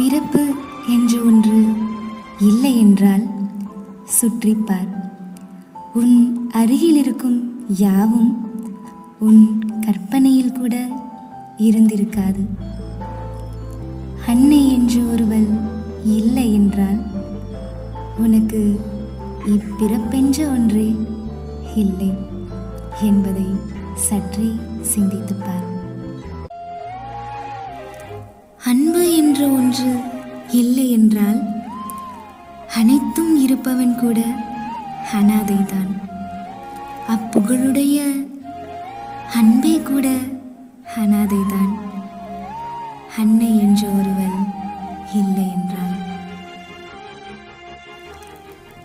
பிறப்பு என்று ஒன்று இல்லை என்றால் சுற்றிப்பார். உன் அருகில் இருக்கும் யாவும் உன் கற்பனையில் கூட இருந்திருக்காது. அன்னை என்று ஒருவள் இல்லை என்றால் உனக்கு இப்பிறப்பென்ற ஒன்றே இல்லை என்பதை சற்றே சிந்தித்துப் அன்பு என்ற ஒன்று இல்லை என்றால் அனைத்தும் இருப்பவன் கூட அனாதைதான். அப்புகழுடைய அன்பே கூட அனாதைதான். அன்னை என்ற ஒருவன் இல்லை என்றால்.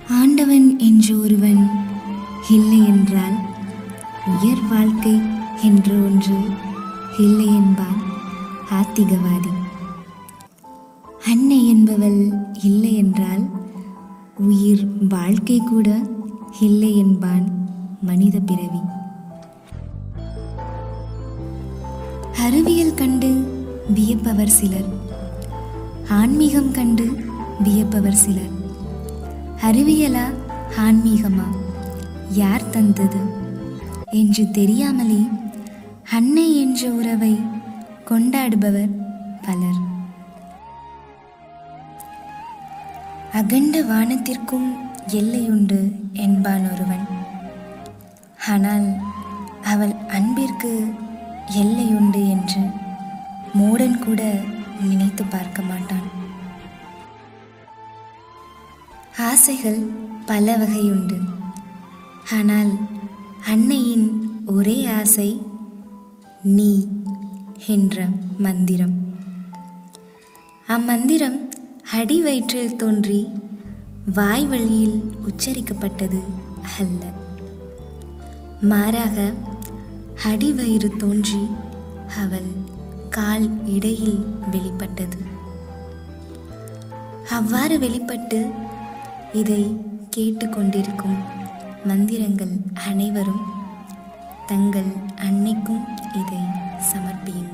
ஆண்டவன் என்ற ஒருவன் இல்லை என்றால் உயர் வாழ்க்கை என்ற ஒன்று இல்லை என்பான் ஆத்திகவாதி. அன்னை என்பவள் இல்லை என்றால் உயிர் வாழ்க்கை கூட இல்லை என்பான் மனித பிறவி. அறிவியல் கண்டு வியப்பவர் சிலர். ஆன்மீகம் கண்டு வியப்பவர் சிலர். அறிவியலா ஆன்மீகமா? யார் தந்தது? என்று தெரியாமலே அன்னை என்ற உறவை கொண்டாடுபவர் பலர். அகண்ட வானத்திற்கும் எல்லையுண்டு என்பான் ஒருவன். ஆனால் அவள் அன்பிற்கு எல்லையுண்டு என்று மூடன் கூட நினைத்து பார்க்க மாட்டான். ஆசைகள் பல வகையுண்டு. ஆனால் அன்னையின் ஒரே ஆசை நீ என்ற மந்திரம். அம்மந்திரம் அடி வயிற்றில் தோன்றி வாய் வழியில் உச்சரிக்கப்பட்டது அல்ல. மாறாக அடிவயிறு தோன்றி அவள் கால் இடையில் வெளிப்பட்டது. அவ்வாறு வெளிப்பட்டு இதை கேட்டுக்கொண்டிருக்கும் மந்திரங்கள் அனைவரும் தங்கள் அன்னைக்கும் இதை சமர்ப்பியும்